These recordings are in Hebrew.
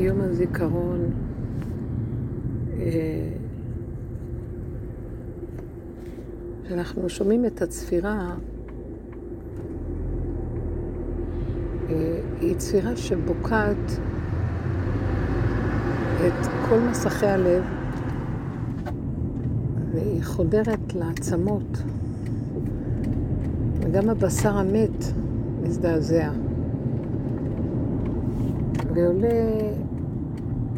יום הזיכרון אה, כשאנחנו שומעים את הצפירה, אה, היא צפירה שבוקעת את כל מסכי הלב והיא חודרת לעצמות וגם הבשר המת מזדעזע ועולה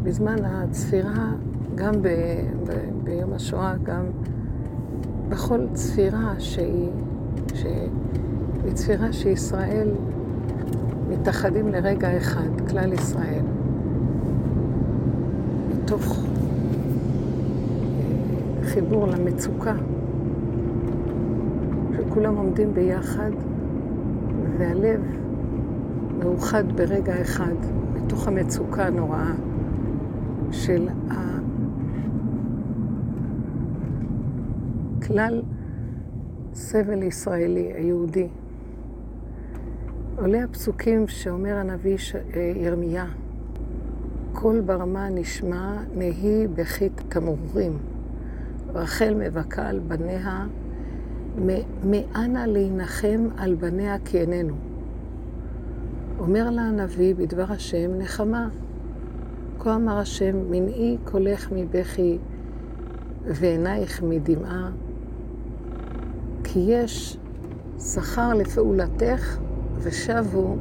בזמן הצפירה, גם ב, ב, ביום השואה, גם בכל צפירה שהיא, שהיא צפירה שישראל מתאחדים לרגע אחד, כלל ישראל, מתוך אה, חיבור למצוקה, שכולם עומדים ביחד, והלב מאוחד ברגע אחד, מתוך המצוקה הנוראה של כלל סבל ישראלי, היהודי. עולה הפסוקים שאומר הנביא ש... אה, ירמיה, קול ברמה נשמע, נהי בכי תמרורים. רחל מבכה על בניה, מאנה להנחם על בניה כי איננו. אומר לה הנביא בדבר השם, נחמה. כה אמר השם, מנעי קולך מבכי ועינייך מדמעה, כי יש שכר לפעולתך ושבו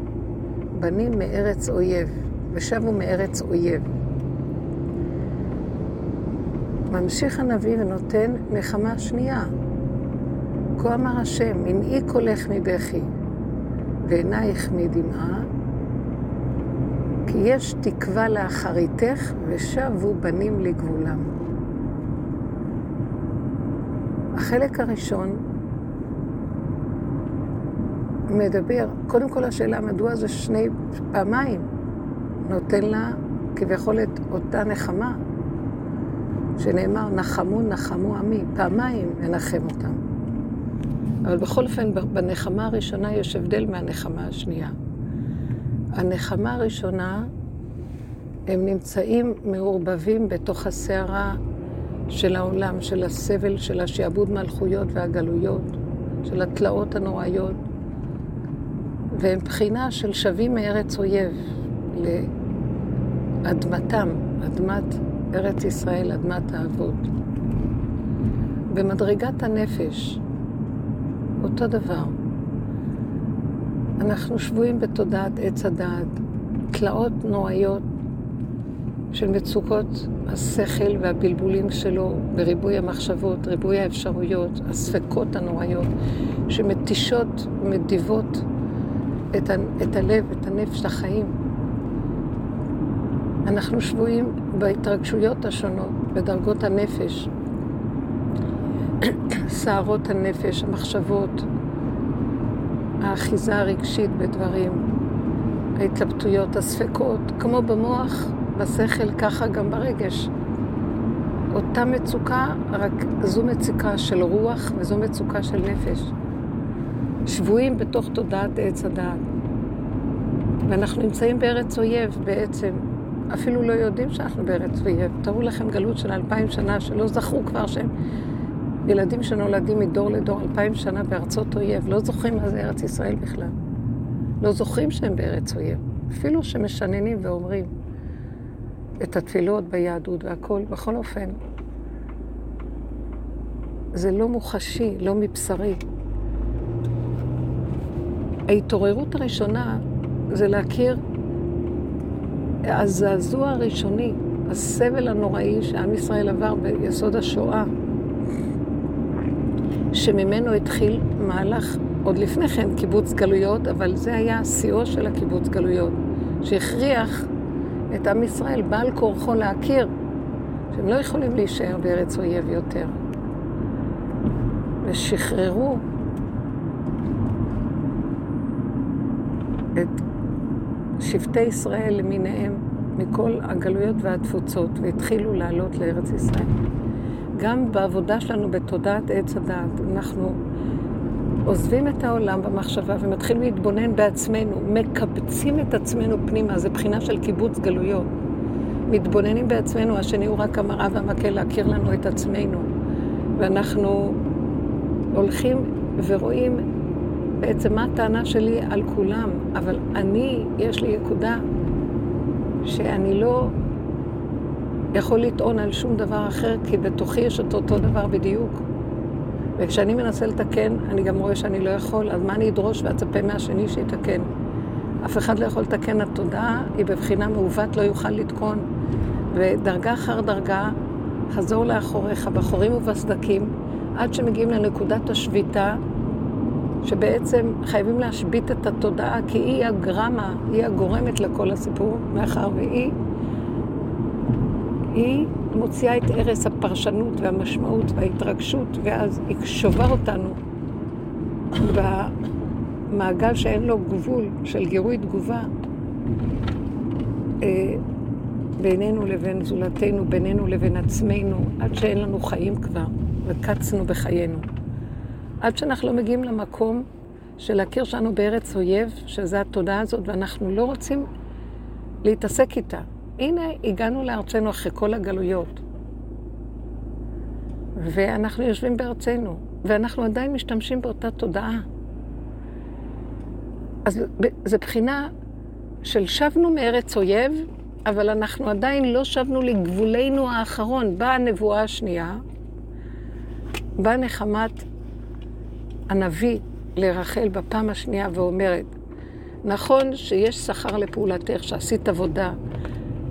בנים מארץ אויב, ושבו מארץ אויב. ממשיך הנביא ונותן נחמה שנייה. כה אמר השם, מנעי קולך מבכי ועינייך מדמעה, כי יש תקווה לאחריתך ושבו בנים לגבולם. החלק הראשון מדבר, קודם כל השאלה מדוע זה שני פעמיים נותן לה כביכול את אותה נחמה, שנאמר נחמו נחמו עמי, פעמיים מנחם אותם. אבל בכל אופן, בנחמה הראשונה יש הבדל מהנחמה השנייה. הנחמה הראשונה, הם נמצאים מעורבבים בתוך הסערה של העולם, של הסבל, של השעבוד מלכויות והגלויות, של התלאות הנוראיות. והם בחינה של שבים מארץ אויב לאדמתם, אדמת ארץ ישראל, אדמת האבות. במדרגת הנפש, אותו דבר. אנחנו שבויים בתודעת עץ הדעת, תלאות נוראיות של מצוקות השכל והבלבולים שלו בריבוי המחשבות, ריבוי האפשרויות, הספקות הנוראיות, שמתישות, מדיבות את, ה, את הלב, את הנפש, החיים. אנחנו שבויים בהתרגשויות השונות, בדרגות הנפש, סערות הנפש, המחשבות, האחיזה הרגשית בדברים, ההתלבטויות, הספקות, כמו במוח, בשכל, ככה גם ברגש. אותה מצוקה, רק זו מצוקה של רוח וזו מצוקה של נפש. שבויים בתוך תודעת עץ הדעת. ואנחנו נמצאים בארץ אויב בעצם. אפילו לא יודעים שאנחנו בארץ אויב. תראו לכם גלות של אלפיים שנה שלא זכרו כבר שהם ילדים שנולדים מדור לדור אלפיים שנה בארצות אויב. לא זוכרים מה זה ארץ ישראל בכלל. לא זוכרים שהם בארץ אויב. אפילו שמשננים ואומרים את התפילות ביהדות והכול, בכל אופן. זה לא מוחשי, לא מבשרי. ההתעוררות הראשונה זה להכיר הזעזוע הראשוני, הסבל הנוראי שעם ישראל עבר ביסוד השואה, שממנו התחיל מהלך, עוד לפני כן, קיבוץ גלויות, אבל זה היה שיאו של הקיבוץ גלויות, שהכריח את עם ישראל בעל כורחו להכיר שהם לא יכולים להישאר בארץ אויב יותר. ושחררו את שבטי ישראל למיניהם מכל הגלויות והתפוצות, והתחילו לעלות לארץ ישראל. גם בעבודה שלנו בתודעת עץ הדעת, אנחנו עוזבים את העולם במחשבה ומתחילים להתבונן בעצמנו, מקבצים את עצמנו פנימה, זה בחינה של קיבוץ גלויות. מתבוננים בעצמנו, השני הוא רק המראה והמקל להכיר לנו את עצמנו. ואנחנו הולכים ורואים בעצם מה הטענה שלי על כולם, אבל אני, יש לי נקודה שאני לא יכול לטעון על שום דבר אחר, כי בתוכי יש את אותו דבר בדיוק. וכשאני מנסה לתקן, אני גם רואה שאני לא יכול, אז מה אני אדרוש ואצפה מהשני שיתקן? אף אחד לא יכול לתקן. התודעה היא בבחינה מעוות, לא יוכל לתקון. ודרגה אחר דרגה, חזור לאחוריך, בחורים ובסדקים, עד שמגיעים לנקודת השביתה, שבעצם חייבים להשבית את התודעה, כי היא הגרמה, היא הגורמת לכל הסיפור, מאחר והיא היא מוציאה את ערש הפרשנות והמשמעות וההתרגשות, ואז היא שובה אותנו במעגל שאין לו גבול של גירוי תגובה אה, בינינו לבין זולתנו, בינינו לבין עצמנו, עד שאין לנו חיים כבר, וקצנו בחיינו. עד שאנחנו לא מגיעים למקום של להכיר שאנו בארץ אויב, שזה התודעה הזאת, ואנחנו לא רוצים להתעסק איתה. הנה, הגענו לארצנו אחרי כל הגלויות. ואנחנו יושבים בארצנו, ואנחנו עדיין משתמשים באותה תודעה. אז זו בחינה של שבנו מארץ אויב, אבל אנחנו עדיין לא שבנו לגבולנו האחרון. באה הנבואה השנייה, באה נחמת הנביא לרחל בפעם השנייה ואומרת, נכון שיש שכר לפעולתך, שעשית עבודה,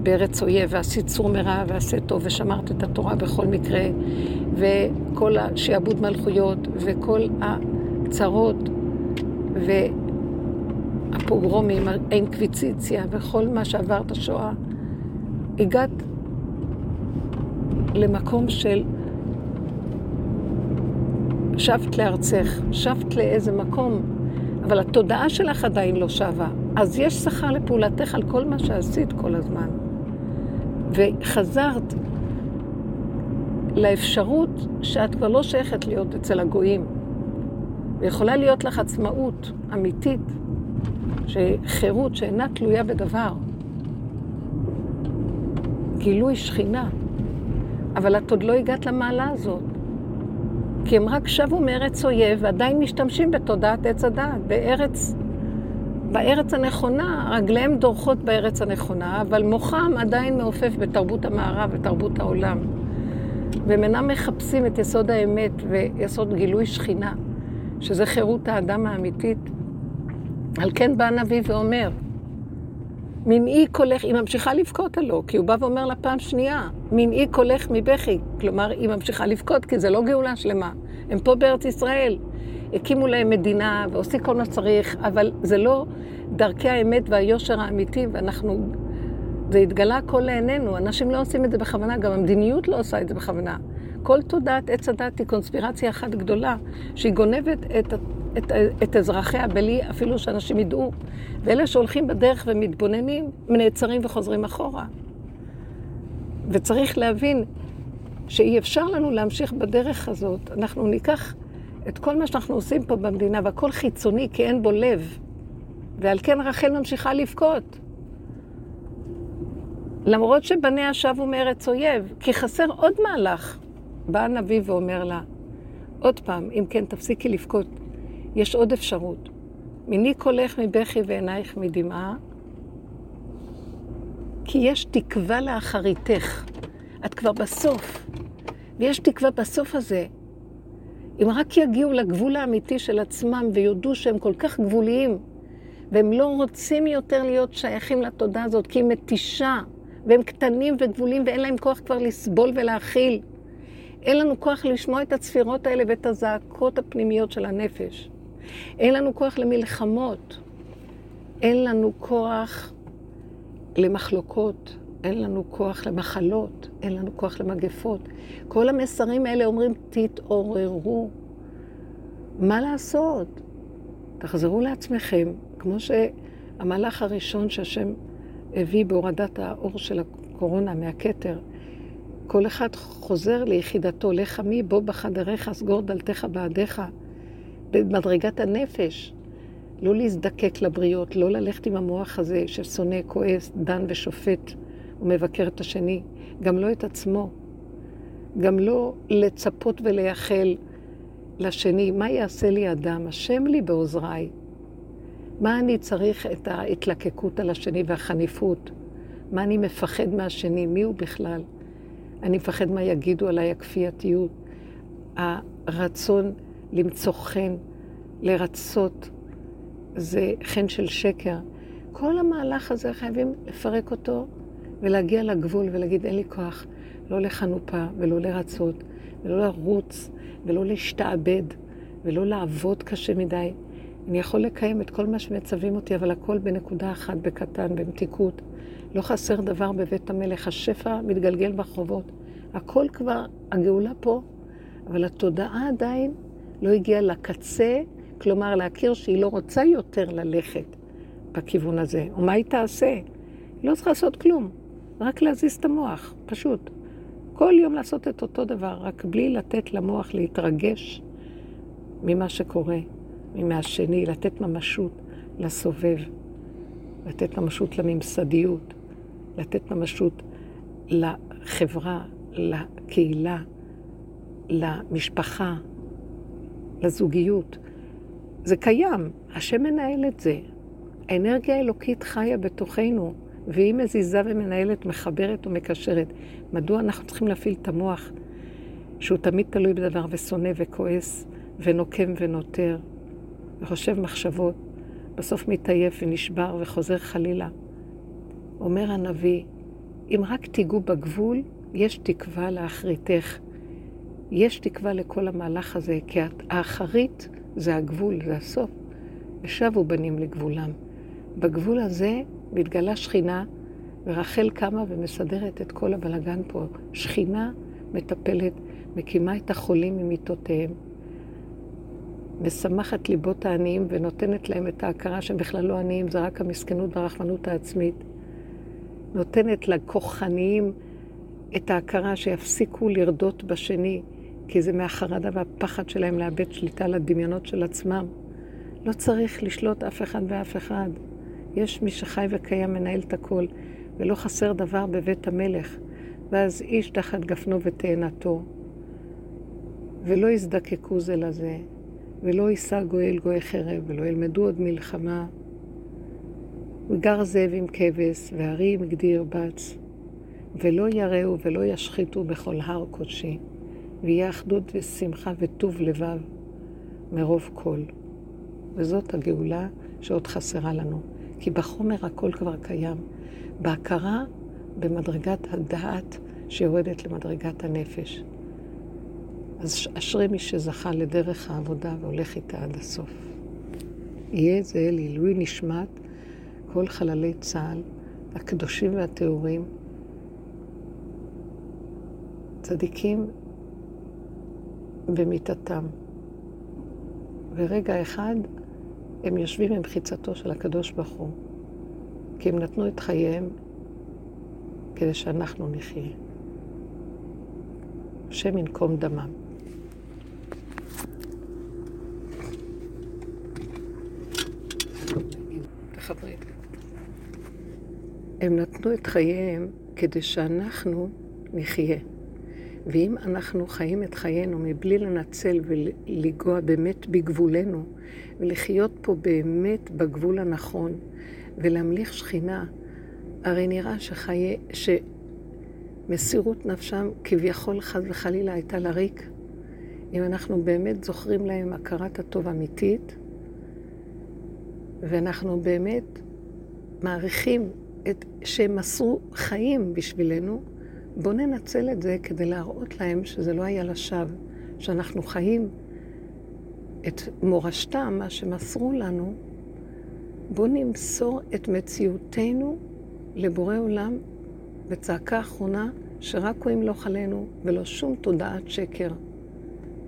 בארץ אויב, ועשית צור מרע ועשה טוב, ושמרת את התורה בכל מקרה, וכל השעבוד מלכויות, וכל הצרות, והפוגרומים, האינקוויציציה, וכל מה שעברת שואה, הגעת למקום של שבת לארצך, שבת לאיזה מקום, אבל התודעה שלך עדיין לא שבה. אז יש שכר לפעולתך על כל מה שעשית כל הזמן. וחזרת לאפשרות שאת כבר לא שייכת להיות אצל הגויים. ויכולה להיות לך עצמאות אמיתית, חירות שאינה תלויה בדבר. גילוי שכינה. אבל את עוד לא הגעת למעלה הזאת. כי הם רק שבו מארץ אויב ועדיין משתמשים בתודעת עץ הדעת, בארץ בארץ הנכונה, רגליהם דורכות בארץ הנכונה, אבל מוחם עדיין מעופף בתרבות המערב, בתרבות העולם. והם אינם מחפשים את יסוד האמת ויסוד גילוי שכינה, שזה חירות האדם האמיתית. על כן בא הנביא ואומר, מנעי קולך, היא ממשיכה לבכות עלו, כי הוא בא ואומר לה פעם שנייה, מנעי קולך מבכי. כלומר, היא ממשיכה לבכות, כי זה לא גאולה שלמה. הם פה בארץ ישראל. הקימו להם מדינה ועושים כל מה שצריך, אבל זה לא דרכי האמת והיושר האמיתי, ואנחנו... זה התגלה הכל לעינינו, אנשים לא עושים את זה בכוונה, גם המדיניות לא עושה את זה בכוונה. כל תודעת עץ הדת היא קונספירציה אחת גדולה, שהיא גונבת את, את, את אזרחיה בלי אפילו שאנשים ידעו. ואלה שהולכים בדרך ומתבוננים, נעצרים וחוזרים אחורה. וצריך להבין שאי אפשר לנו להמשיך בדרך הזאת. אנחנו ניקח את כל מה שאנחנו עושים פה במדינה, והכל חיצוני כי אין בו לב. ועל כן רחל ממשיכה לבכות. למרות שבניה שבו מארץ אויב, כי חסר עוד מהלך. בא הנביא ואומר לה, עוד פעם, אם כן תפסיקי לבכות, יש עוד אפשרות. מיני קולך מבכי ועינייך מדמעה, כי יש תקווה לאחריתך. את כבר בסוף, ויש תקווה בסוף הזה. אם רק יגיעו לגבול האמיתי של עצמם ויודו שהם כל כך גבוליים, והם לא רוצים יותר להיות שייכים לתודעה הזאת, כי היא מתישה, והם קטנים וגבולים ואין להם כוח כבר לסבול ולהכיל. אין לנו כוח לשמוע את הצפירות האלה ואת הזעקות הפנימיות של הנפש. אין לנו כוח למלחמות. אין לנו כוח למחלוקות. אין לנו כוח למחלות, אין לנו כוח למגפות. כל המסרים האלה אומרים, תתעוררו. מה לעשות? תחזרו לעצמכם, כמו שהמהלך הראשון שהשם הביא בהורדת האור של הקורונה מהכתר, כל אחד חוזר ליחידתו, לך מי בוא בחדריך, סגור דלתך בעדיך, במדרגת הנפש. לא להזדקק לבריות, לא ללכת עם המוח הזה ששונא, כועס, דן ושופט. הוא מבקר את השני, גם לא את עצמו. גם לא לצפות ולייחל לשני, מה יעשה לי אדם? השם לי בעוזריי. מה אני צריך את ההתלקקות על השני והחניפות? מה אני מפחד מהשני? מי הוא בכלל? אני מפחד מה יגידו עליי הכפייתיות, הרצון למצוא חן, לרצות, זה חן של שקר. כל המהלך הזה חייבים לפרק אותו ולהגיע לגבול ולהגיד אין לי כוח לא לחנופה ולא לרצות ולא לרוץ ולא להשתעבד ולא לעבוד קשה מדי. אני יכול לקיים את כל מה שמצווים אותי, אבל הכל בנקודה אחת, בקטן, במתיקות. לא חסר דבר בבית המלך, השפע מתגלגל ברחובות. הכל כבר, הגאולה פה, אבל התודעה עדיין לא הגיעה לקצה, כלומר להכיר שהיא לא רוצה יותר ללכת בכיוון הזה. ומה היא תעשה? היא לא צריכה לעשות כלום, רק להזיז את המוח, פשוט. כל יום לעשות את אותו דבר, רק בלי לתת למוח להתרגש ממה שקורה, מהשני, לתת ממשות לסובב, לתת ממשות לממסדיות, לתת ממשות לחברה, לקהילה, למשפחה, לזוגיות. זה קיים, השם מנהל את זה. האנרגיה האלוקית חיה בתוכנו, והיא מזיזה ומנהלת, מחברת ומקשרת. מדוע אנחנו צריכים להפעיל את המוח, שהוא תמיד תלוי בדבר ושונא וכועס ונוקם ונותר, וחושב מחשבות, בסוף מתעייף ונשבר וחוזר חלילה. אומר הנביא, אם רק תיגעו בגבול, יש תקווה לאחריתך. יש תקווה לכל המהלך הזה, כי האחרית זה הגבול, זה הסוף. ושבו בנים לגבולם. בגבול הזה מתגלה שכינה, ורחל קמה ומסדרת את כל הבלגן פה. שכינה מטפלת, מקימה את החולים ממיטותיהם, משמחת ליבות העניים ונותנת להם את ההכרה שהם בכלל לא עניים, זה רק המסכנות והרחמנות העצמית. נותנת לכוחניים את ההכרה שיפסיקו לרדות בשני, כי זה מהחרדה והפחד שלהם לאבד שליטה על הדמיונות של עצמם. לא צריך לשלוט אף אחד ואף אחד. יש מי שחי וקיים, מנהל את הכל, ולא חסר דבר בבית המלך. ואז איש תחת גפנו ותאנתו, ולא יזדקקו זה לזה, ולא יישא גואל גוי חרב, ולא ילמדו עוד מלחמה. וגר זאב עם כבש, וארי עם גדי ירבץ, ולא יראו ולא ישחיתו בכל הר קודשי, ויהיה אחדות ושמחה וטוב לבב מרוב כל. וזאת הגאולה שעוד חסרה לנו. כי בחומר הכל כבר קיים. בהכרה במדרגת הדעת שיורדת למדרגת הנפש. אז אשרי מי שזכה לדרך העבודה והולך איתה עד הסוף. יהיה זה לעילוי נשמת כל חללי צה"ל, הקדושים והטהורים, צדיקים במיתתם. ורגע אחד הם יושבים עם חיצתו של הקדוש ברוך הוא, כי הם נתנו את חייהם כדי שאנחנו נחיה. השם ינקום דמם. הם נתנו את חייהם כדי שאנחנו נחיה. ואם אנחנו חיים את חיינו מבלי לנצל ולגוע באמת בגבולנו, ולחיות פה באמת בגבול הנכון, ולהמליך שכינה, הרי נראה שחיי, שמסירות נפשם כביכול חס וחלילה הייתה לריק. אם אנחנו באמת זוכרים להם הכרת הטוב אמיתית, ואנחנו באמת מעריכים את שהם מסרו חיים בשבילנו, בואו ננצל את זה כדי להראות להם שזה לא היה לשווא, שאנחנו חיים את מורשתם, מה שמסרו לנו, בואו נמסור את מציאותנו לבורא עולם בצעקה אחרונה שרק הוא ימלוך עלינו ולא שום תודעת שקר.